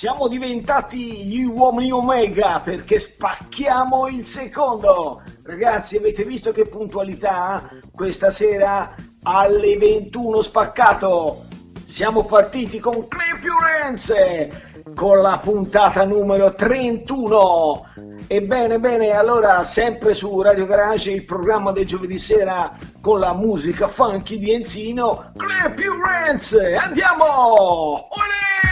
Siamo diventati gli uomini Omega perché spacchiamo il secondo. Ragazzi, avete visto che puntualità? Questa sera alle 21 spaccato. Siamo partiti con Your Hands, con la puntata numero 31. Ebbene, bene, allora sempre su Radio Garage il programma del giovedì sera con la musica funky di Enzino. Your Hands, andiamo! Olè!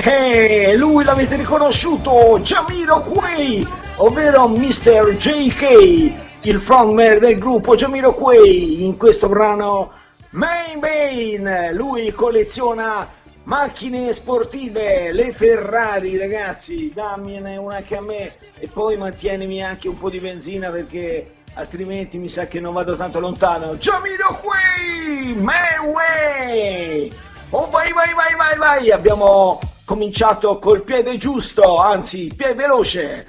Eh eh, lui l'avete riconosciuto, Jamiro Quay, ovvero Mr. JK, il frontman del gruppo Jamiro Quay, in questo brano Main Bane, lui colleziona macchine sportive, le Ferrari ragazzi, dammene una anche a me e poi mantienimi anche un po' di benzina perché altrimenti mi sa che non vado tanto lontano. Jamiro Quay, my way! Oh vai vai vai vai vai! Abbiamo cominciato col piede giusto, anzi piede veloce.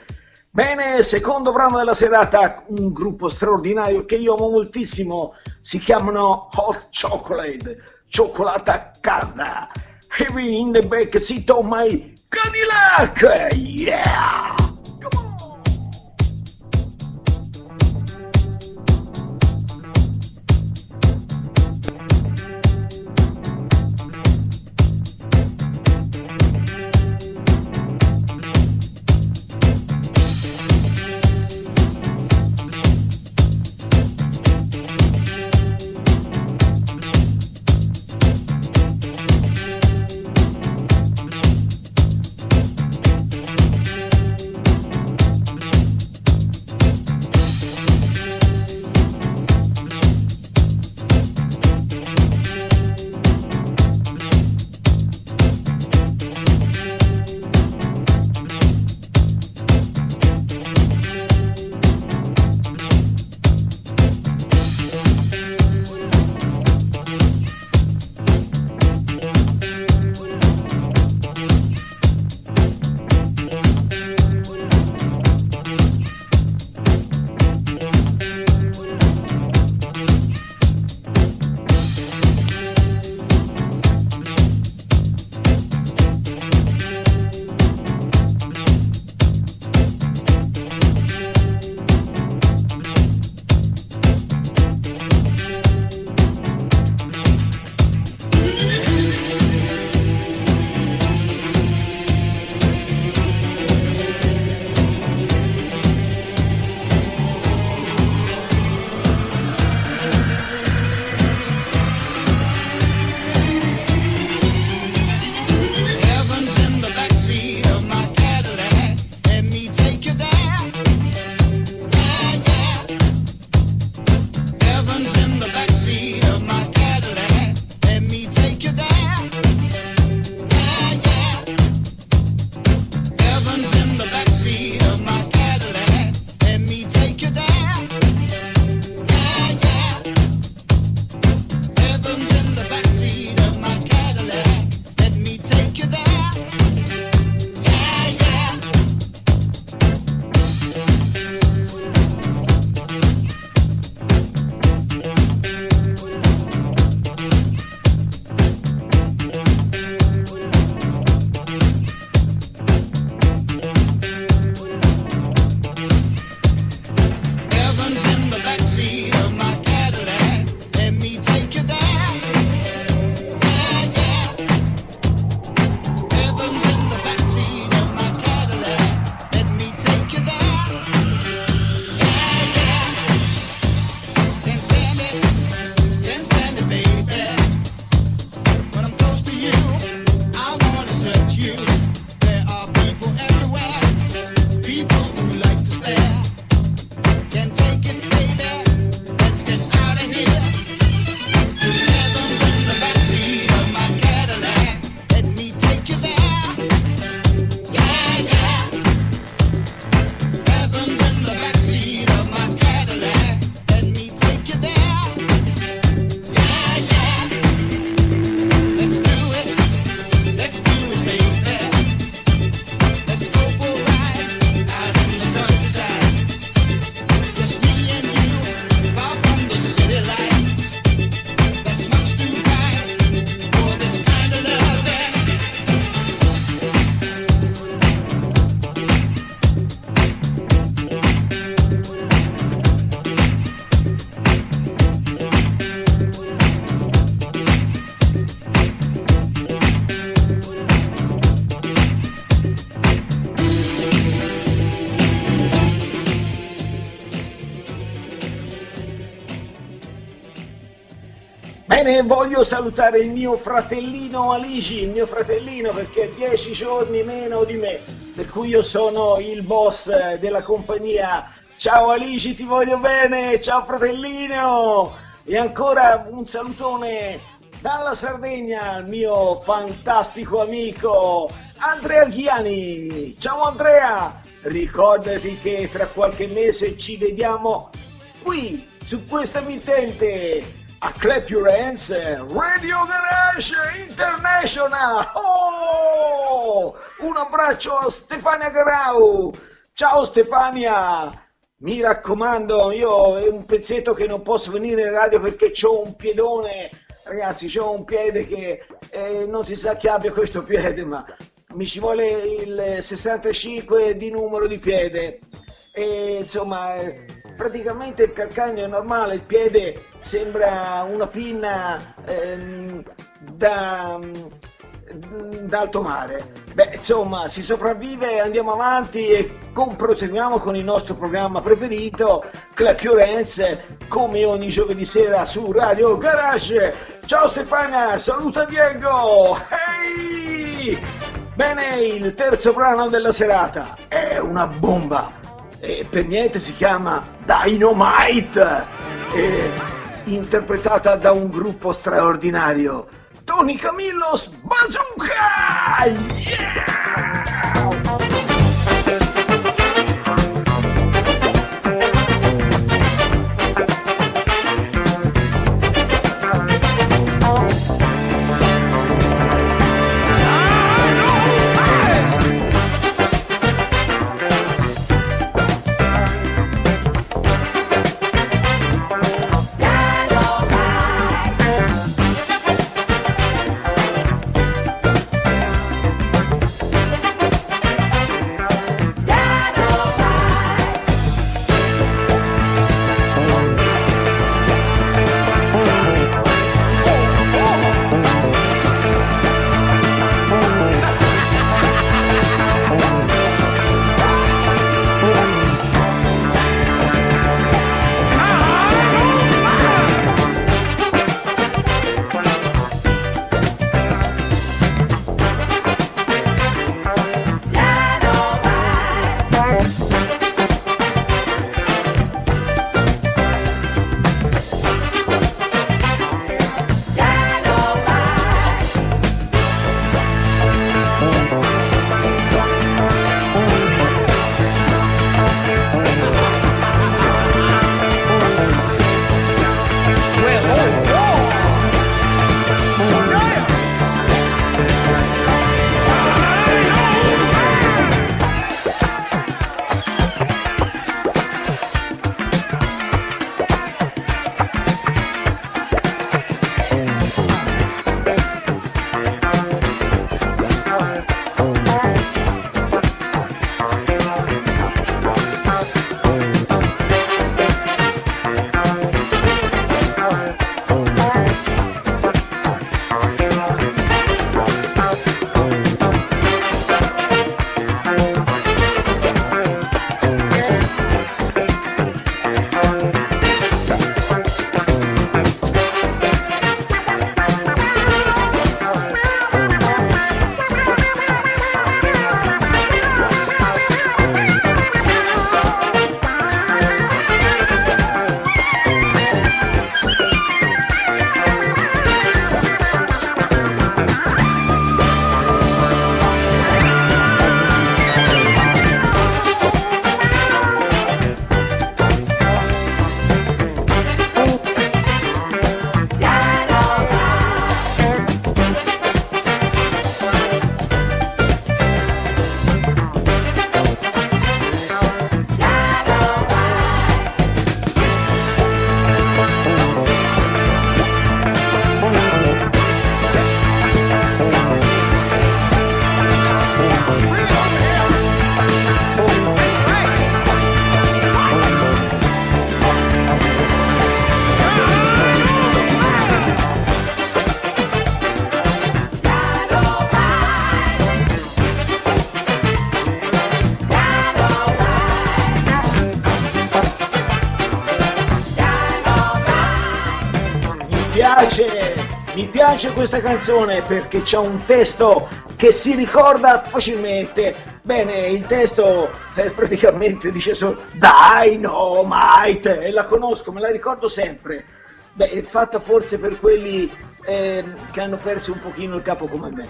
Bene, secondo brano della serata, un gruppo straordinario che io amo moltissimo, si chiamano Hot Chocolate, cioccolata calda. Heavy in the back seat of my Cadillac! Yeah! Voglio salutare il mio fratellino Aligi, il mio fratellino perché ha 10 giorni meno di me, per cui io sono il boss della compagnia. Ciao Aligi, ti voglio bene, ciao fratellino! E ancora un salutone dalla Sardegna al mio fantastico amico Andrea Ghiani. Ciao Andrea! Ricordati che tra qualche mese ci vediamo qui su questa emittente a Clap Your Hands Radio Garage International oh! un abbraccio a Stefania Garau ciao Stefania mi raccomando io è un pezzetto che non posso venire in radio perché ho un piedone ragazzi ho un piede che eh, non si sa chi abbia questo piede ma mi ci vuole il 65 di numero di piede. E, insomma, eh, praticamente il calcagno è normale, il piede sembra una pinna ehm, da, d'alto mare. Beh, insomma, si sopravvive, andiamo avanti e con- proseguiamo con il nostro programma preferito, Hands, come ogni giovedì sera su Radio Garage. Ciao Stefania, saluta Diego! Ehi! Bene, il terzo brano della serata è una bomba e per niente si chiama Dynamite, e interpretata da un gruppo straordinario, Tony Camillos Bazooka! Yeah! Piace questa canzone perché c'ha un testo che si ricorda facilmente. Bene, il testo eh, praticamente dice solo Dynamite e la conosco, me la ricordo sempre. Beh, è fatta forse per quelli eh, che hanno perso un pochino il capo come me.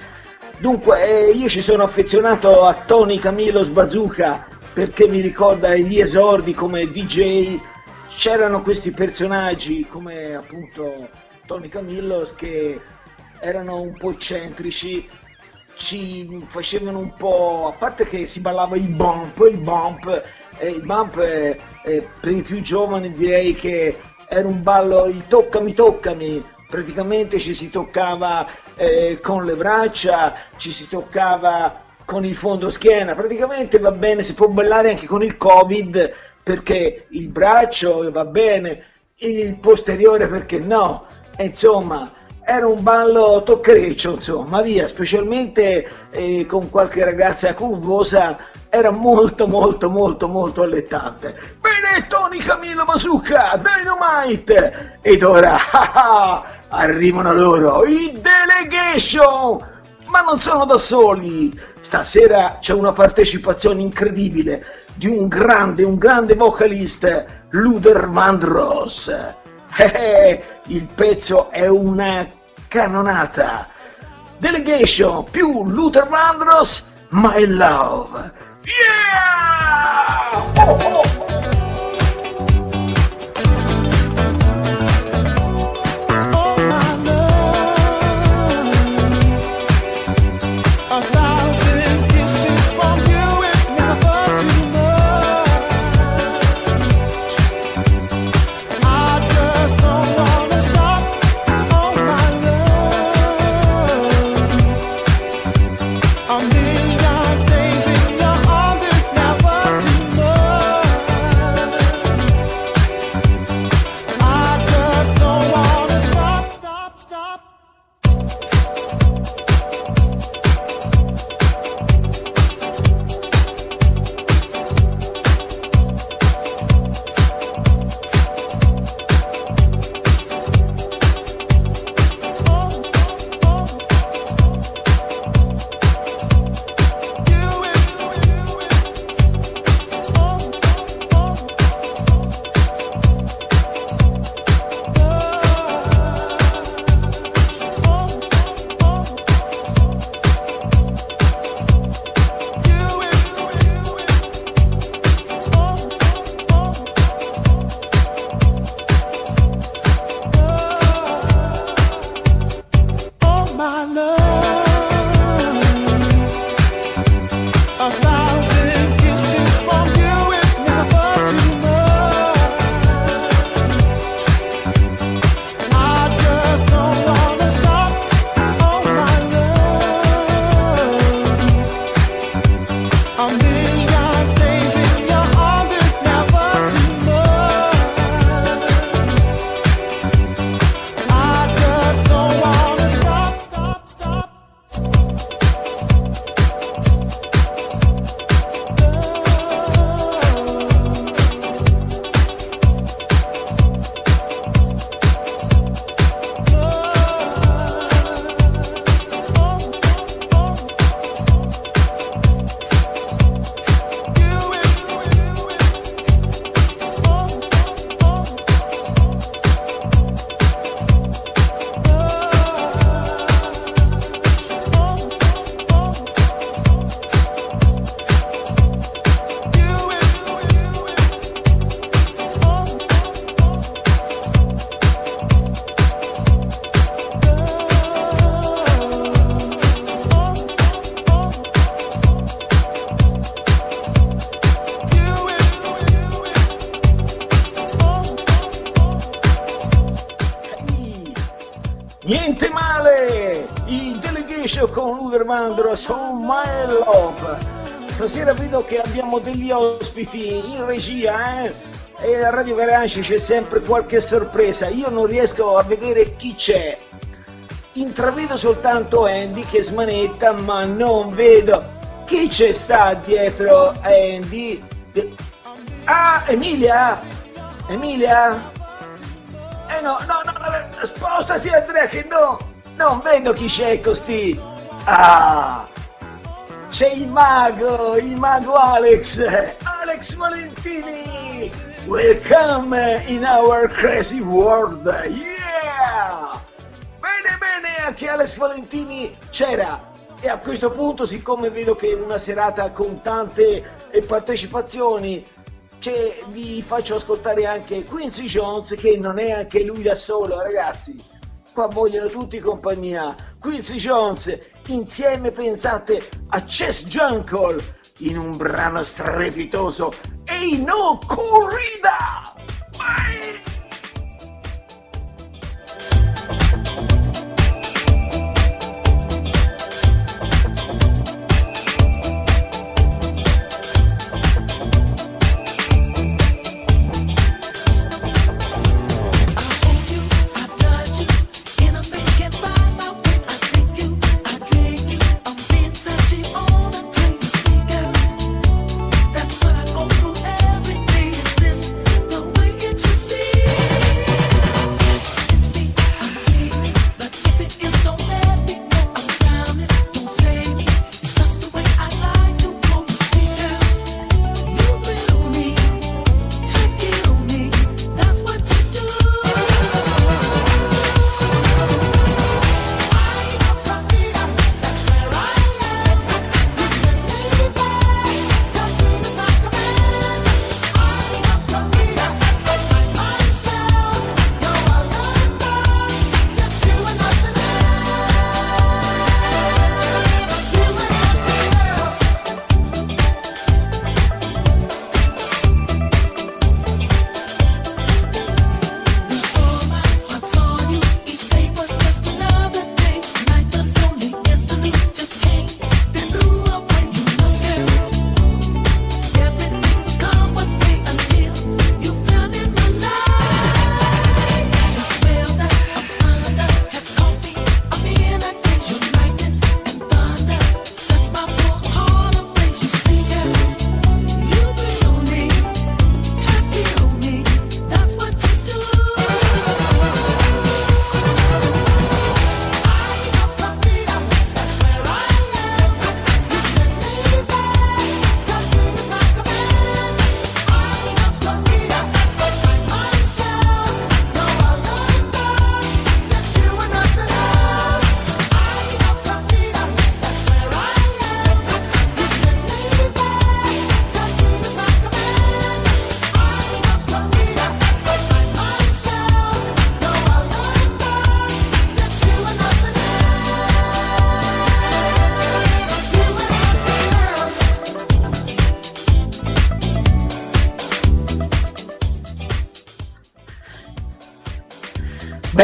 Dunque, eh, io ci sono affezionato a Tony Camilo Bazooka perché mi ricorda gli esordi come DJ. C'erano questi personaggi come appunto Tony Camillos che erano un po' eccentrici, ci facevano un po', a parte che si ballava il bump, il bump, e il bump eh, eh, per i più giovani direi che era un ballo, il toccami toccami, praticamente ci si toccava eh, con le braccia, ci si toccava con il fondo schiena, praticamente va bene, si può ballare anche con il Covid perché il braccio va bene, il posteriore perché no, insomma era un ballo tocchereccio, insomma, via, specialmente eh, con qualche ragazza curvosa, era molto molto molto molto allettante. Bene, Tony Camillo Bazooka, Dynamite! Ed ora arrivano loro, i Delegation! Ma non sono da soli, stasera c'è una partecipazione incredibile di un grande, un grande vocalista, Luder Vandross. Eh, il pezzo è una canonata. Delegation più Luther Vandross, My Love. Yeah! Oh. Oh Stasera vedo che abbiamo degli ospiti in regia, eh? E a Radio Garage c'è sempre qualche sorpresa. Io non riesco a vedere chi c'è. Intravedo soltanto Andy che smanetta, ma non vedo chi c'è sta dietro Andy. Ah, Emilia! Emilia? Eh no, no, no, no, spostati Andrea che no, non vedo chi c'è costì. Ah, c'è il mago, il mago Alex, Alex Valentini. Welcome in our crazy world, yeah! Bene, bene, anche Alex Valentini c'era. E a questo punto, siccome vedo che è una serata con tante eh, partecipazioni, vi faccio ascoltare anche Quincy Jones, che non è anche lui da solo, ragazzi. Qua vogliono tutti compagnia. Quincy Jones, insieme pensate a Chess Jungle, in un brano strepitoso. Ehi no, corrida! Vai!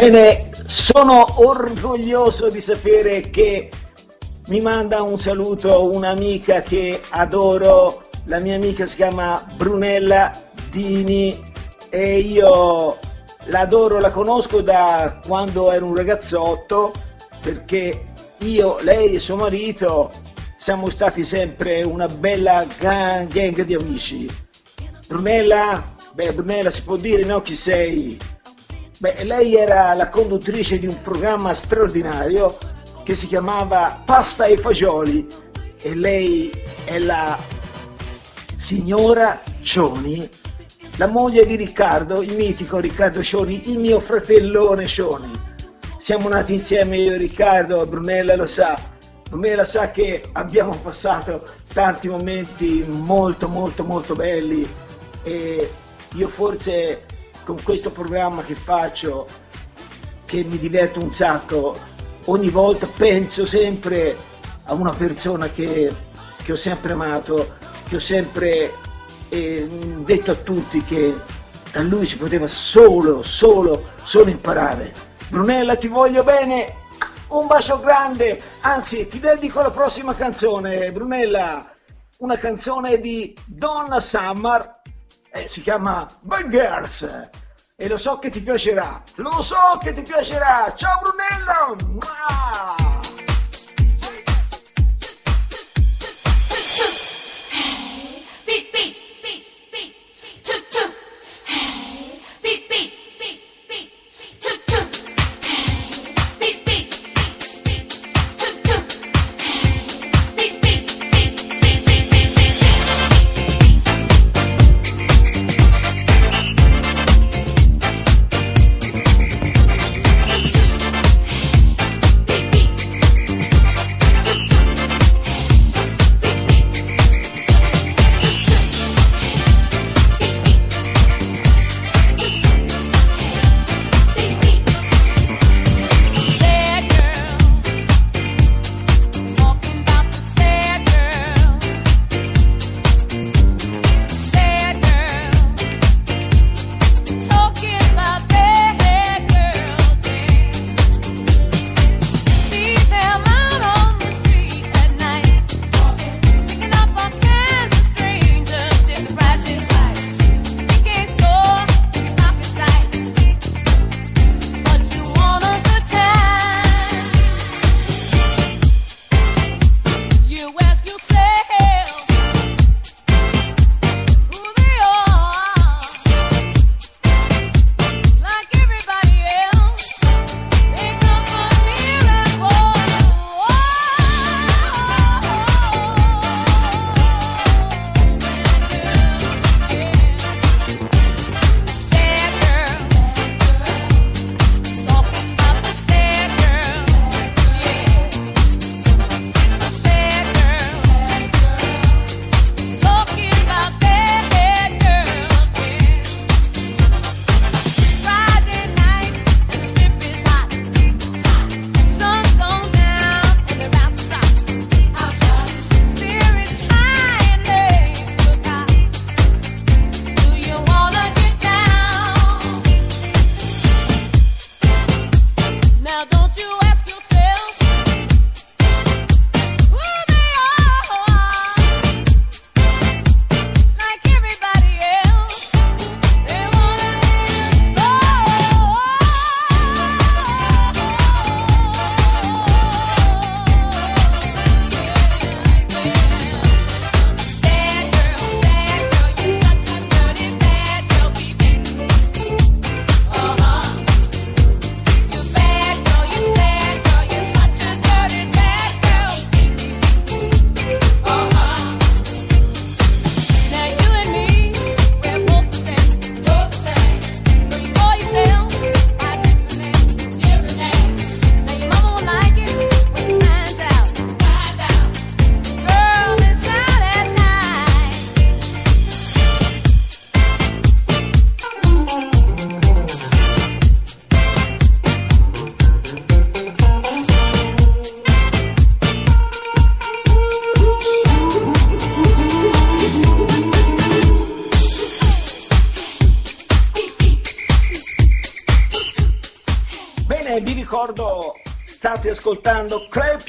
Bene, sono orgoglioso di sapere che mi manda un saluto un'amica che adoro, la mia amica si chiama Brunella Dini e io la adoro, la conosco da quando ero un ragazzotto perché io, lei e suo marito siamo stati sempre una bella gang, gang di amici. Brunella, beh Brunella si può dire no chi sei? Beh, lei era la conduttrice di un programma straordinario che si chiamava Pasta e Fagioli e lei è la signora Cioni, la moglie di Riccardo, il mitico Riccardo Cioni, il mio fratellone Cioni. Siamo nati insieme io e Riccardo, Brunella lo sa, Brunella sa che abbiamo passato tanti momenti molto molto molto belli e io forse con questo programma che faccio, che mi diverto un sacco, ogni volta penso sempre a una persona che, che ho sempre amato, che ho sempre eh, detto a tutti che da lui si poteva solo, solo, solo imparare. Brunella ti voglio bene, un bacio grande, anzi ti dedico la prossima canzone, Brunella, una canzone di Donna Summer eh, si chiama Bad Girls e lo so che ti piacerà, lo so che ti piacerà. Ciao Brunello! Mua!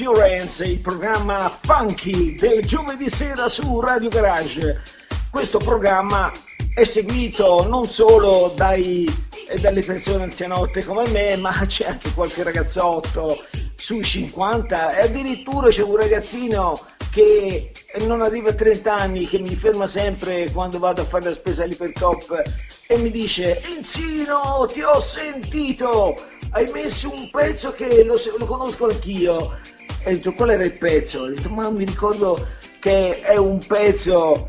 Hands, il programma funky del giovedì sera su Radio Garage. Questo programma è seguito non solo dai, eh, dalle persone anzianotte come me, ma c'è anche qualche ragazzotto sui 50 e addirittura c'è un ragazzino che non arriva a 30 anni che mi ferma sempre quando vado a fare la spesa all'Ipercop e mi dice Enzino ti ho sentito! Hai messo un pezzo che lo, lo conosco anch'io e ho detto qual era il pezzo? ho detto ma mi ricordo che è un pezzo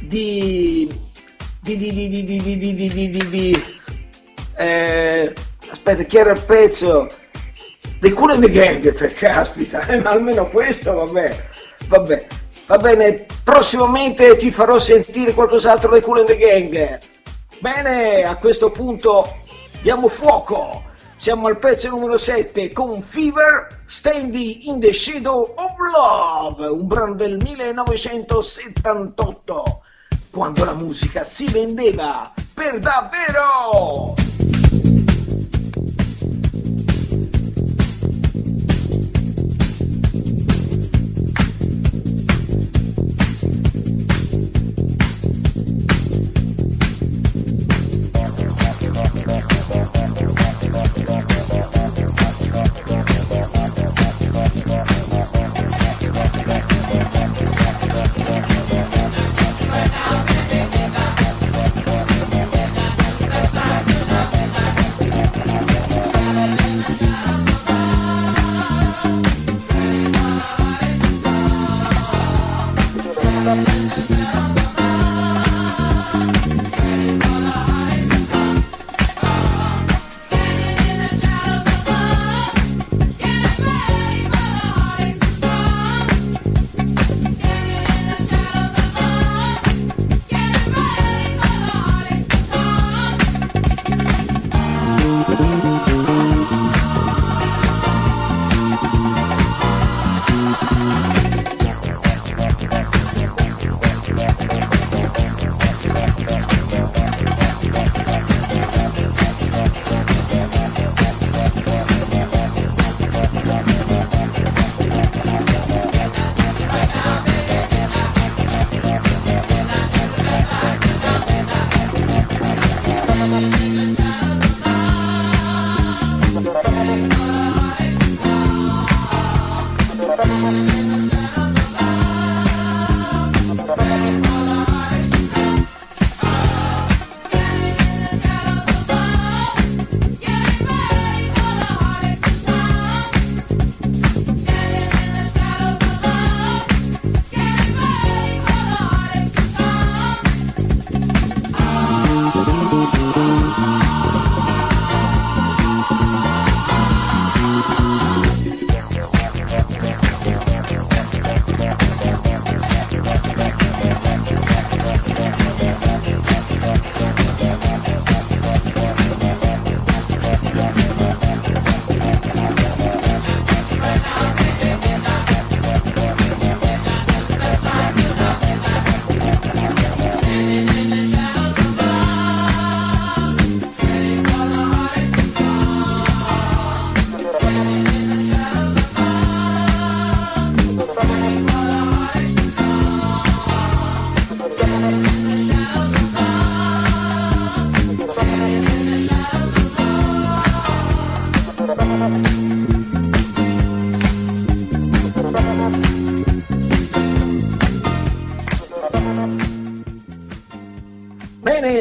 di di di di di di di di di di di eh, aspetta chi era il pezzo dei Cool and the Gang cioè, caspita eh, ma almeno questo vabbè vabbè va bene prossimamente ti farò sentire qualcos'altro dei Cool and the Gang bene a questo punto diamo fuoco siamo al pezzo numero 7 con Fever Standing in the Shadow of Love un brano del 1978 quando la musica si vendeva per davvero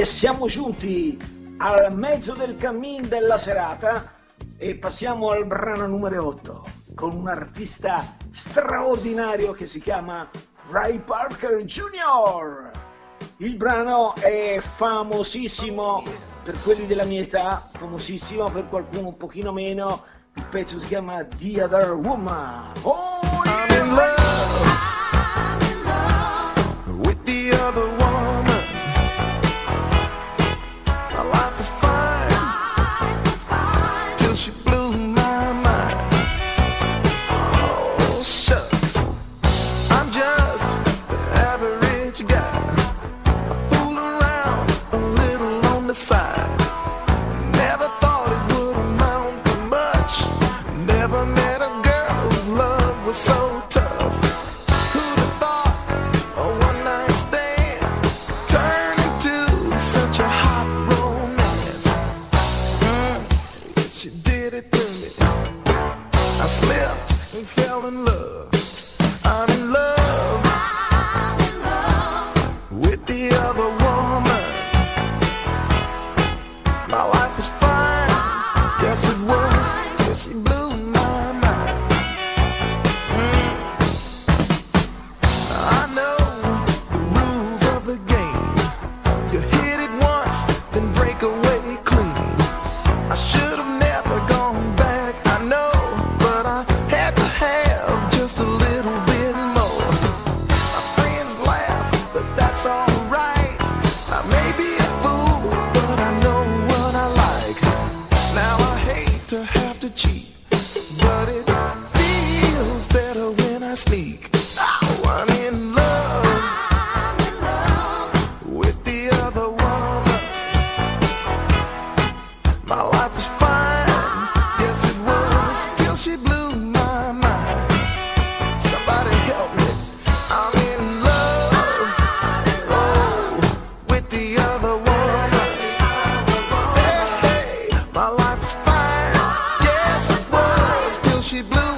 Siamo giunti al mezzo del cammin della serata e passiamo al brano numero 8 con un artista straordinario che si chiama Ray Parker Jr. Il brano è famosissimo per quelli della mia età, famosissimo per qualcuno un pochino meno. Il pezzo si chiama The Other Woman. Oh, I'm she blew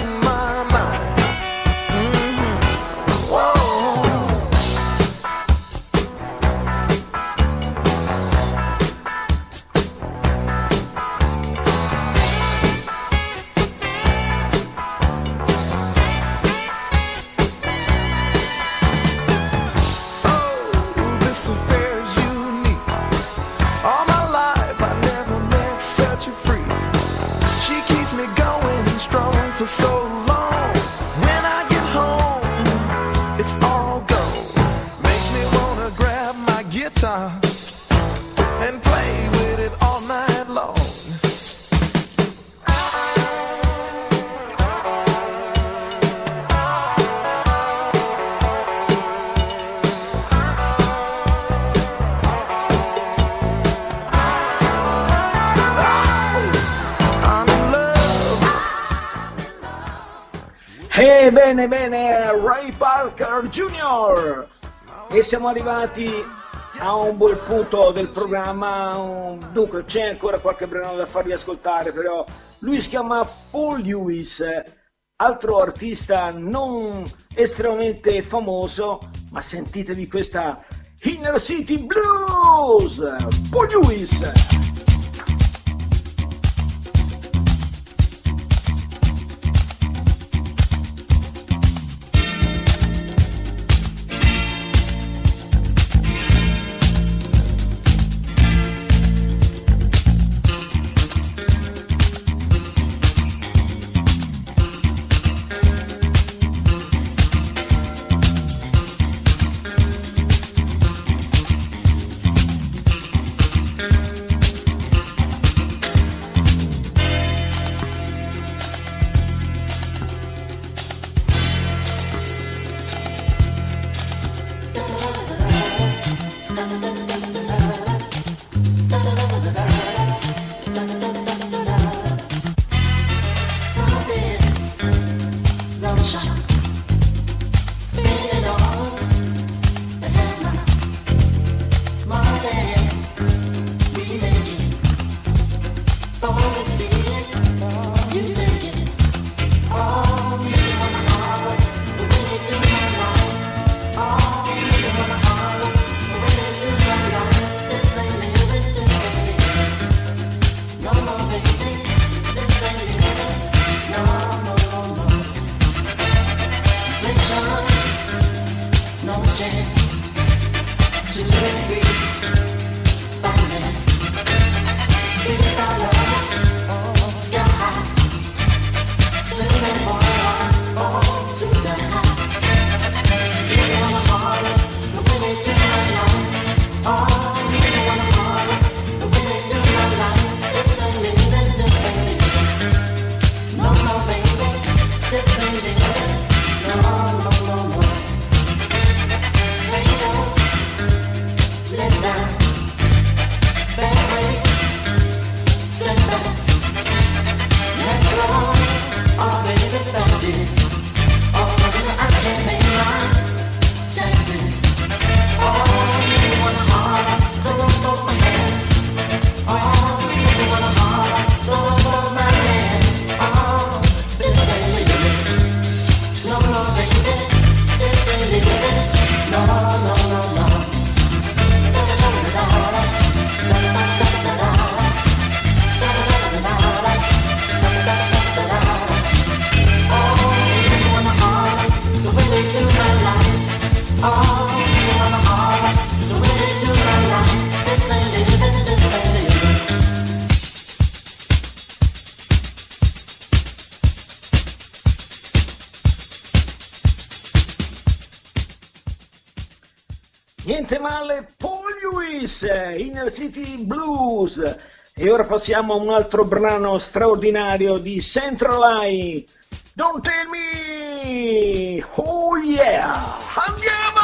Jr. Jr. E siamo arrivati a un buon punto del programma. Dunque, c'è ancora qualche brano da farvi ascoltare, però lui si chiama Paul Lewis, altro artista non estremamente famoso, ma sentitevi questa Inner City Blues! Paul Lewis! niente male Paul Lewis, Inner City Blues. E ora passiamo a un altro brano straordinario di Central Line. Don't tell me! Oh yeah! Andiamo!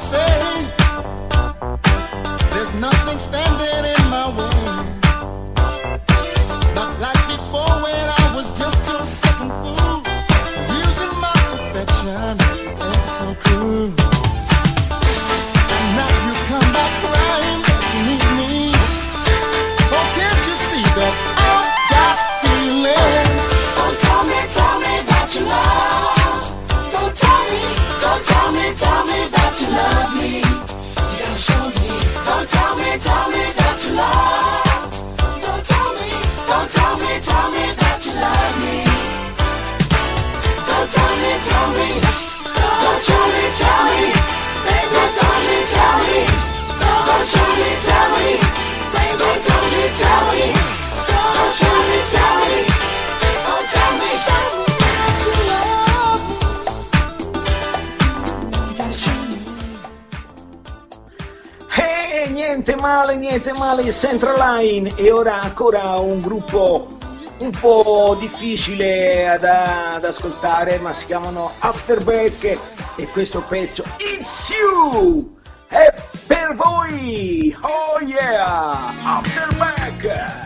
say. There's nothing standing Niente male Central Line e ora ancora un gruppo un po' difficile da, ad, ascoltare ma si chiamano Afterback e questo pezzo It's You è per voi! Oh yeah! Afterback!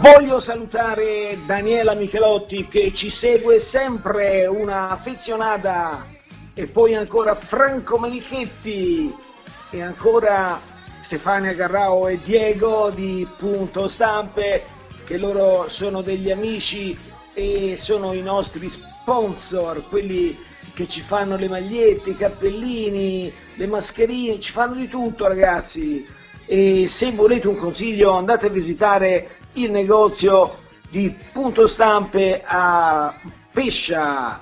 Voglio salutare Daniela Michelotti che ci segue sempre, una affezionata, e poi ancora Franco Menichetti, e ancora Stefania Garrao e Diego di Punto Stampe, che loro sono degli amici e sono i nostri sponsor, quelli che ci fanno le magliette, i cappellini, le mascherine, ci fanno di tutto ragazzi e se volete un consiglio andate a visitare il negozio di Punto Stampe a Pescia.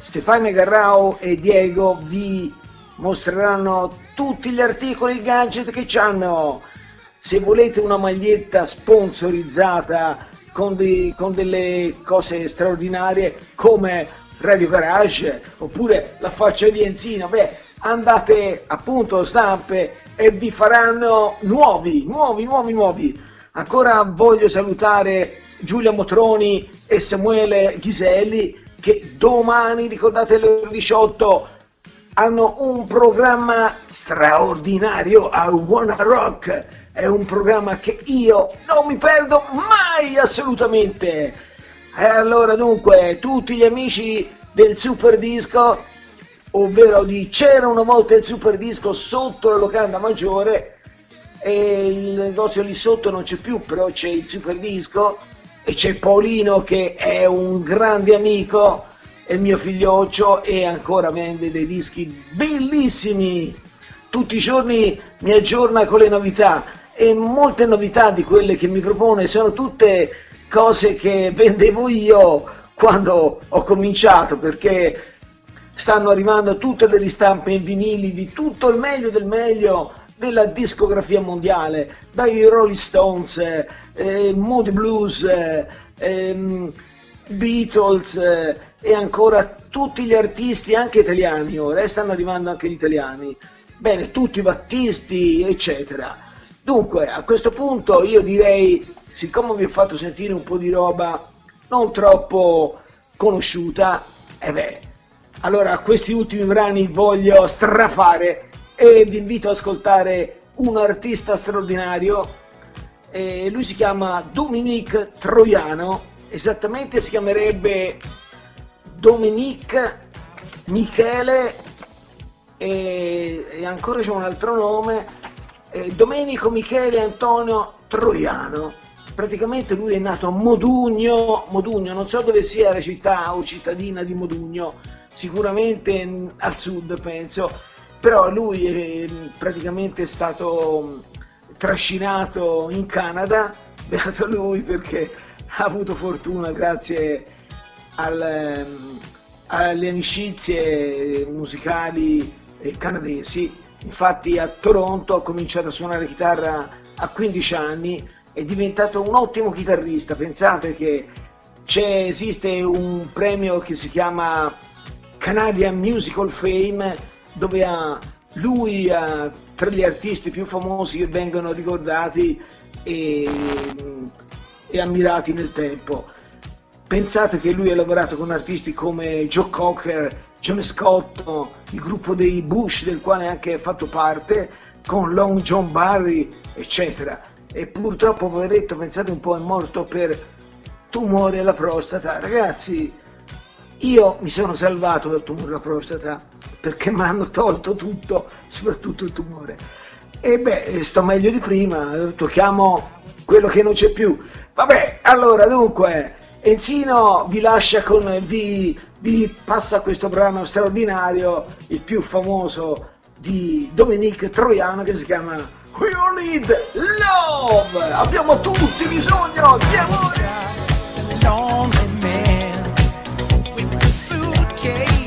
Stefania Garrao e Diego vi mostreranno tutti gli articoli e gadget che hanno. Se volete una maglietta sponsorizzata con, dei- con delle cose straordinarie come Radio Garage oppure la faccia di Enzino, beh, andate appunto stampe e vi faranno nuovi, nuovi, nuovi, nuovi. Ancora voglio salutare Giulia Motroni e Samuele Ghiselli che domani, ricordate alle ore 18, hanno un programma straordinario a Wanna Rock. È un programma che io non mi perdo mai assolutamente. E allora dunque, tutti gli amici del Super Disco, ovvero di C'era una volta il Super Disco sotto la locanda maggiore, e il negozio lì sotto non c'è più, però c'è il Super Disco e c'è Paolino che è un grande amico, il mio figlioccio e ancora vende dei dischi bellissimi. Tutti i giorni mi aggiorna con le novità e molte novità di quelle che mi propone sono tutte cose che vendevo io quando ho cominciato perché stanno arrivando tutte le ristampe in vinili di tutto il meglio del meglio della discografia mondiale, dai Rolling Stones, eh, eh, Moody Blues, eh, ehm, Beatles eh, e ancora tutti gli artisti anche italiani ora, eh, stanno arrivando anche gli italiani, bene, tutti Battisti, eccetera. Dunque, a questo punto io direi, siccome vi ho fatto sentire un po' di roba non troppo conosciuta, e beh, allora questi ultimi brani voglio strafare e vi invito ad ascoltare un artista straordinario. Eh, lui si chiama Dominique Troiano, esattamente si chiamerebbe Dominique Michele e, e ancora c'è un altro nome, eh, Domenico Michele Antonio Troiano. Praticamente lui è nato a Modugno, Modugno, non so dove sia la città o cittadina di Modugno, sicuramente mm, al sud penso, però lui è praticamente stato mm, trascinato in Canada, beato lui perché ha avuto fortuna grazie al, ehm, alle amicizie musicali eh, canadesi. Infatti a Toronto ha cominciato a suonare chitarra a 15 anni, è diventato un ottimo chitarrista. Pensate che esiste un premio che si chiama Canadian Musical Fame dove ha lui ha tra gli artisti più famosi che vengono ricordati e, e ammirati nel tempo. Pensate che lui ha lavorato con artisti come Joe Cocker, John Scotto, il gruppo dei Bush del quale ha anche fatto parte, con Long John Barry, eccetera. E purtroppo, poveretto, pensate un po', è morto per tumore alla prostata. Ragazzi, io mi sono salvato dal tumore alla prostata perché mi hanno tolto tutto, soprattutto il tumore. E beh, sto meglio di prima, eh, tocchiamo quello che non c'è più. Vabbè, allora dunque, Enzino vi lascia con, vi, vi passa questo brano straordinario, il più famoso di Dominique Troiano che si chiama We All Need Love! Abbiamo tutti bisogno di amore! okay?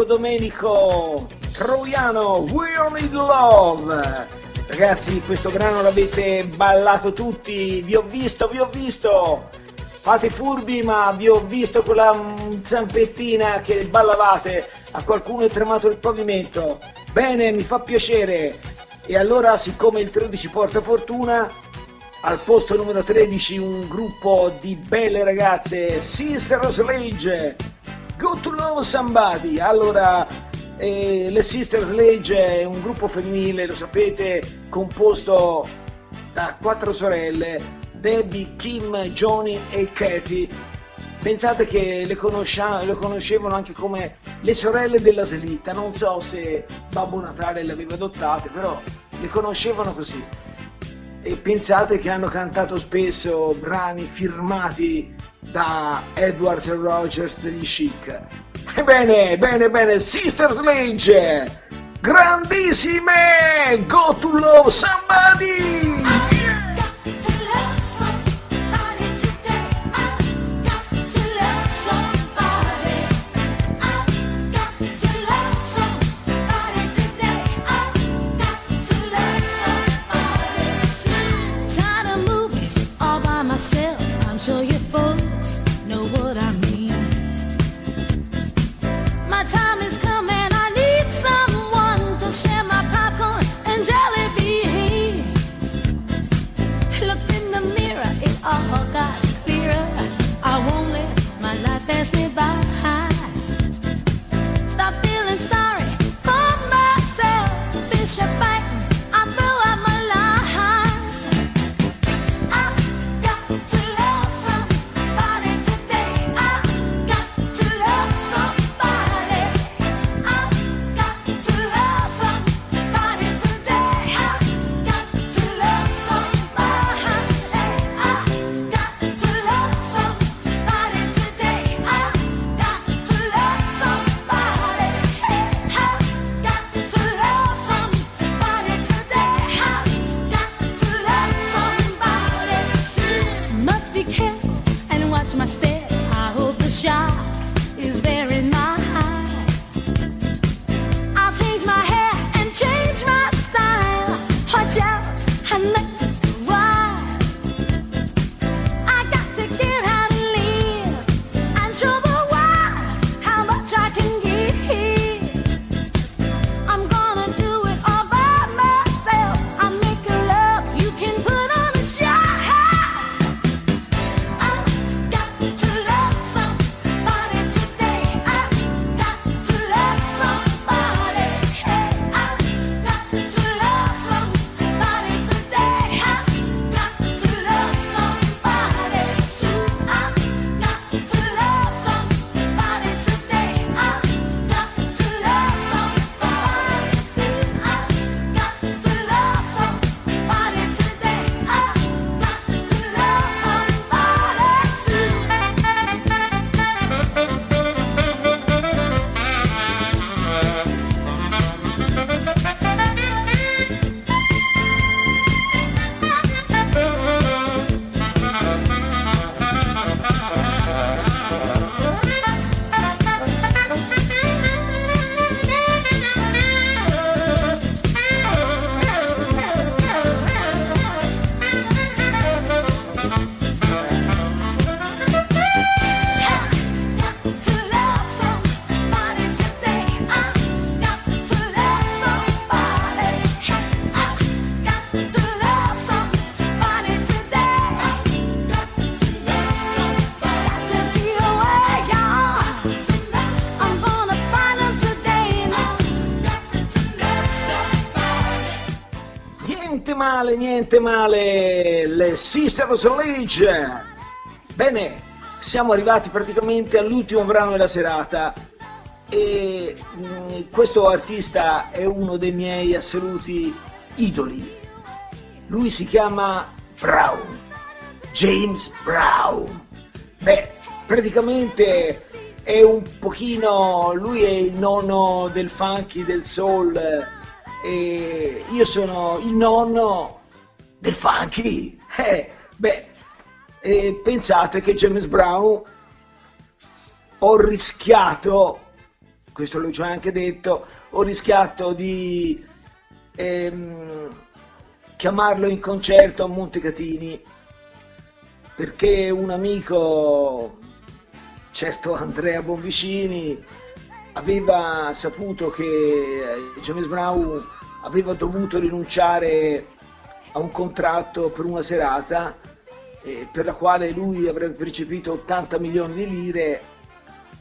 Marco Domenico Troiano, We in Love. Ragazzi, questo brano l'avete ballato tutti, vi ho visto, vi ho visto. Fate furbi, ma vi ho visto quella zampettina che ballavate. A qualcuno è tremato il pavimento. Bene, mi fa piacere. E allora, siccome il 13 porta fortuna, al posto numero 13 un gruppo di belle ragazze, Sister Slage. Go to Know Somebody. Allora, eh, le Sisters Legge è un gruppo femminile, lo sapete, composto da quattro sorelle, Debbie, Kim, Johnny e Katie. Pensate che le, conoscia- le conoscevano anche come le sorelle della slitta, non so se Babbo Natale le aveva adottate, però le conoscevano così e pensate che hanno cantato spesso brani firmati da Edwards e Rogers degli Chic. Ebbene, bene, bene, Sister Sledge, grandissime, go to love somebody! Male, niente male, le Sisters Sledge. Bene, siamo arrivati praticamente all'ultimo brano della serata e mm, questo artista è uno dei miei assoluti idoli. Lui si chiama Brown, James Brown. Beh, praticamente è un pochino, lui è il nonno del funky, del soul e io sono il nonno del funky. Eh, beh, e pensate che James Brown ho rischiato, questo l'ho già anche detto, ho rischiato di ehm, chiamarlo in concerto a Montecatini perché un amico, certo Andrea Bonvicini, aveva saputo che eh, James Brown aveva dovuto rinunciare a un contratto per una serata eh, per la quale lui avrebbe percepito 80 milioni di lire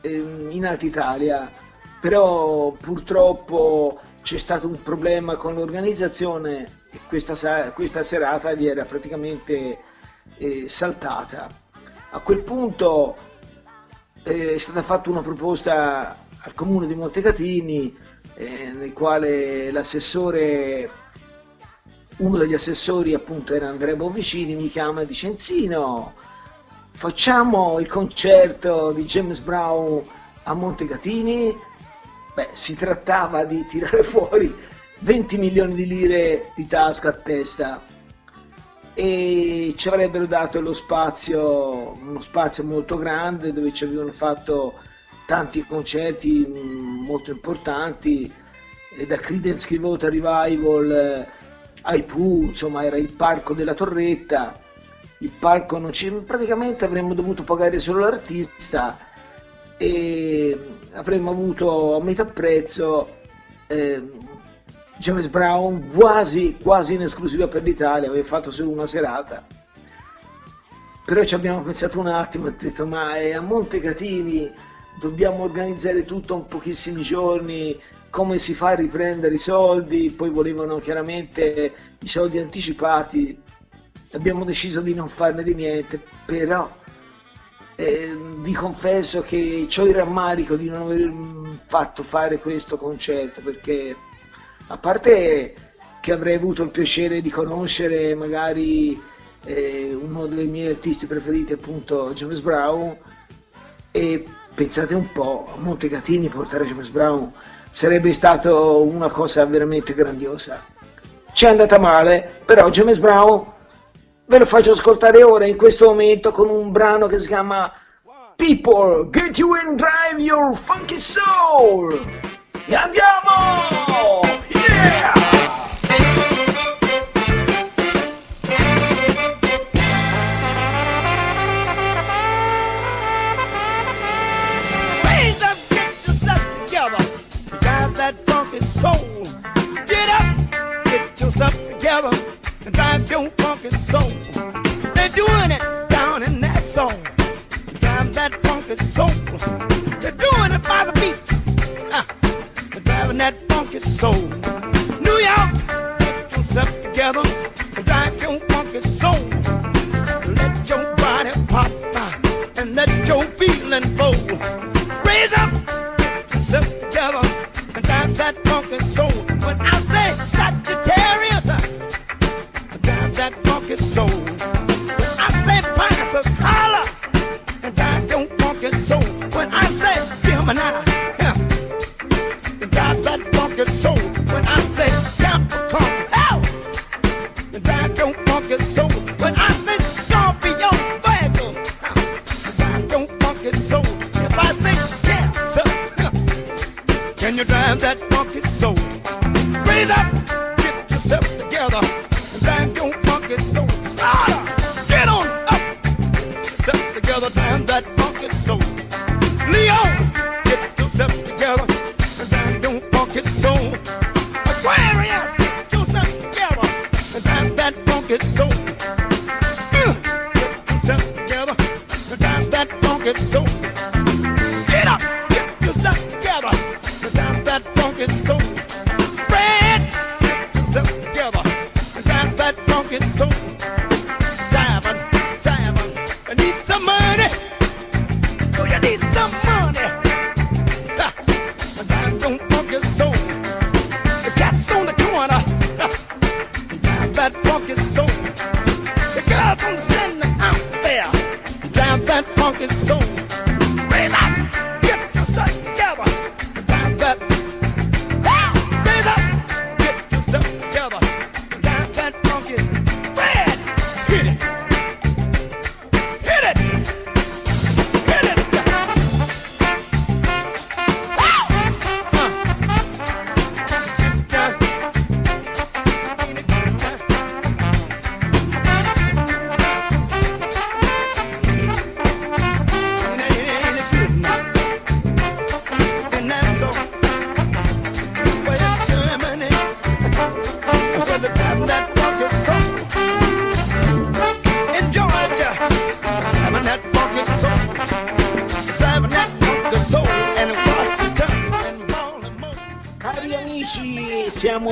ehm, in Alta Italia, però purtroppo c'è stato un problema con l'organizzazione e questa, questa serata gli era praticamente eh, saltata. A quel punto eh, è stata fatta una proposta al comune di Montecatini eh, nel quale l'assessore uno degli assessori appunto era Andrea Bonvicini mi chiama e dice Enzino facciamo il concerto di James Brown a Montecatini beh si trattava di tirare fuori 20 milioni di lire di tasca a testa e ci avrebbero dato lo spazio, uno spazio molto grande dove ci avevano fatto tanti concerti mh, molto importanti, da Creedence Clearwater Revival eh, ai Pooh, insomma era il parco della Torretta, il palco non ci... praticamente avremmo dovuto pagare solo l'artista e avremmo avuto a metà prezzo eh, James Brown quasi, quasi in esclusiva per l'Italia, aveva fatto solo una serata. Però ci abbiamo pensato un attimo e detto ma è a Montecatini dobbiamo organizzare tutto in pochissimi giorni, come si fa a riprendere i soldi, poi volevano chiaramente i soldi anticipati, abbiamo deciso di non farne di niente, però eh, vi confesso che ho il rammarico di non aver mm, fatto fare questo concerto perché a parte che avrei avuto il piacere di conoscere magari eh, uno dei miei artisti preferiti appunto James Brown e pensate un po' Montecatini portare James Brown sarebbe stato una cosa veramente grandiosa. Ci è andata male però James Brown ve lo faccio ascoltare ora in questo momento con un brano che si chiama People Get You and Drive Your Funky Soul. E andiamo! Yeah soul. Get up, get yourself together. And drive your funky soul. They're doing it down in that soul. Drive that funky soul. They're doing it by the beach. Ah, they're driving that funky soul. New York, get yourself together. And drive your funky soul. Let your body pop ah, and let your feeling flow.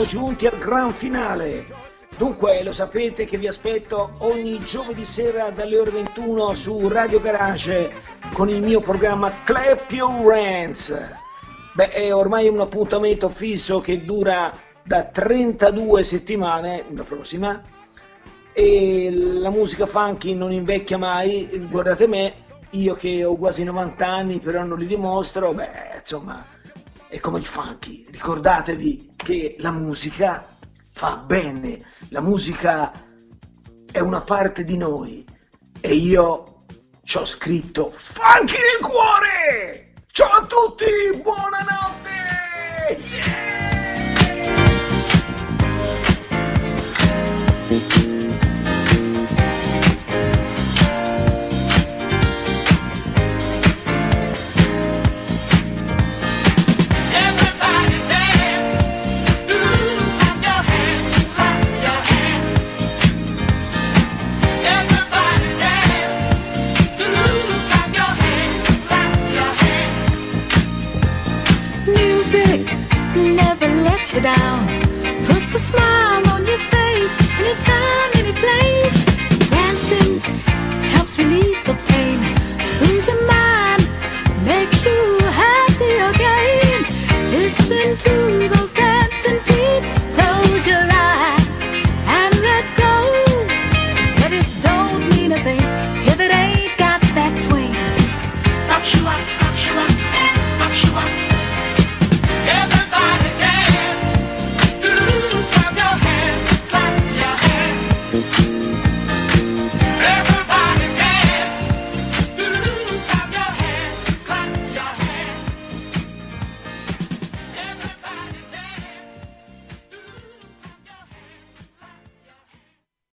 Giunti al gran finale. Dunque, lo sapete che vi aspetto ogni giovedì sera dalle ore 21 su Radio Garage con il mio programma Clap Your Hands. Beh, è ormai un appuntamento fisso che dura da 32 settimane, la prossima, e la musica funky non invecchia mai, guardate me, io che ho quasi 90 anni però non li dimostro, beh, insomma, è come il funky, ricordatevi che la musica fa bene, la musica è una parte di noi e io ci ho scritto funky nel cuore! Ciao a tutti, buonanotte! Yeah! Down. Puts a smile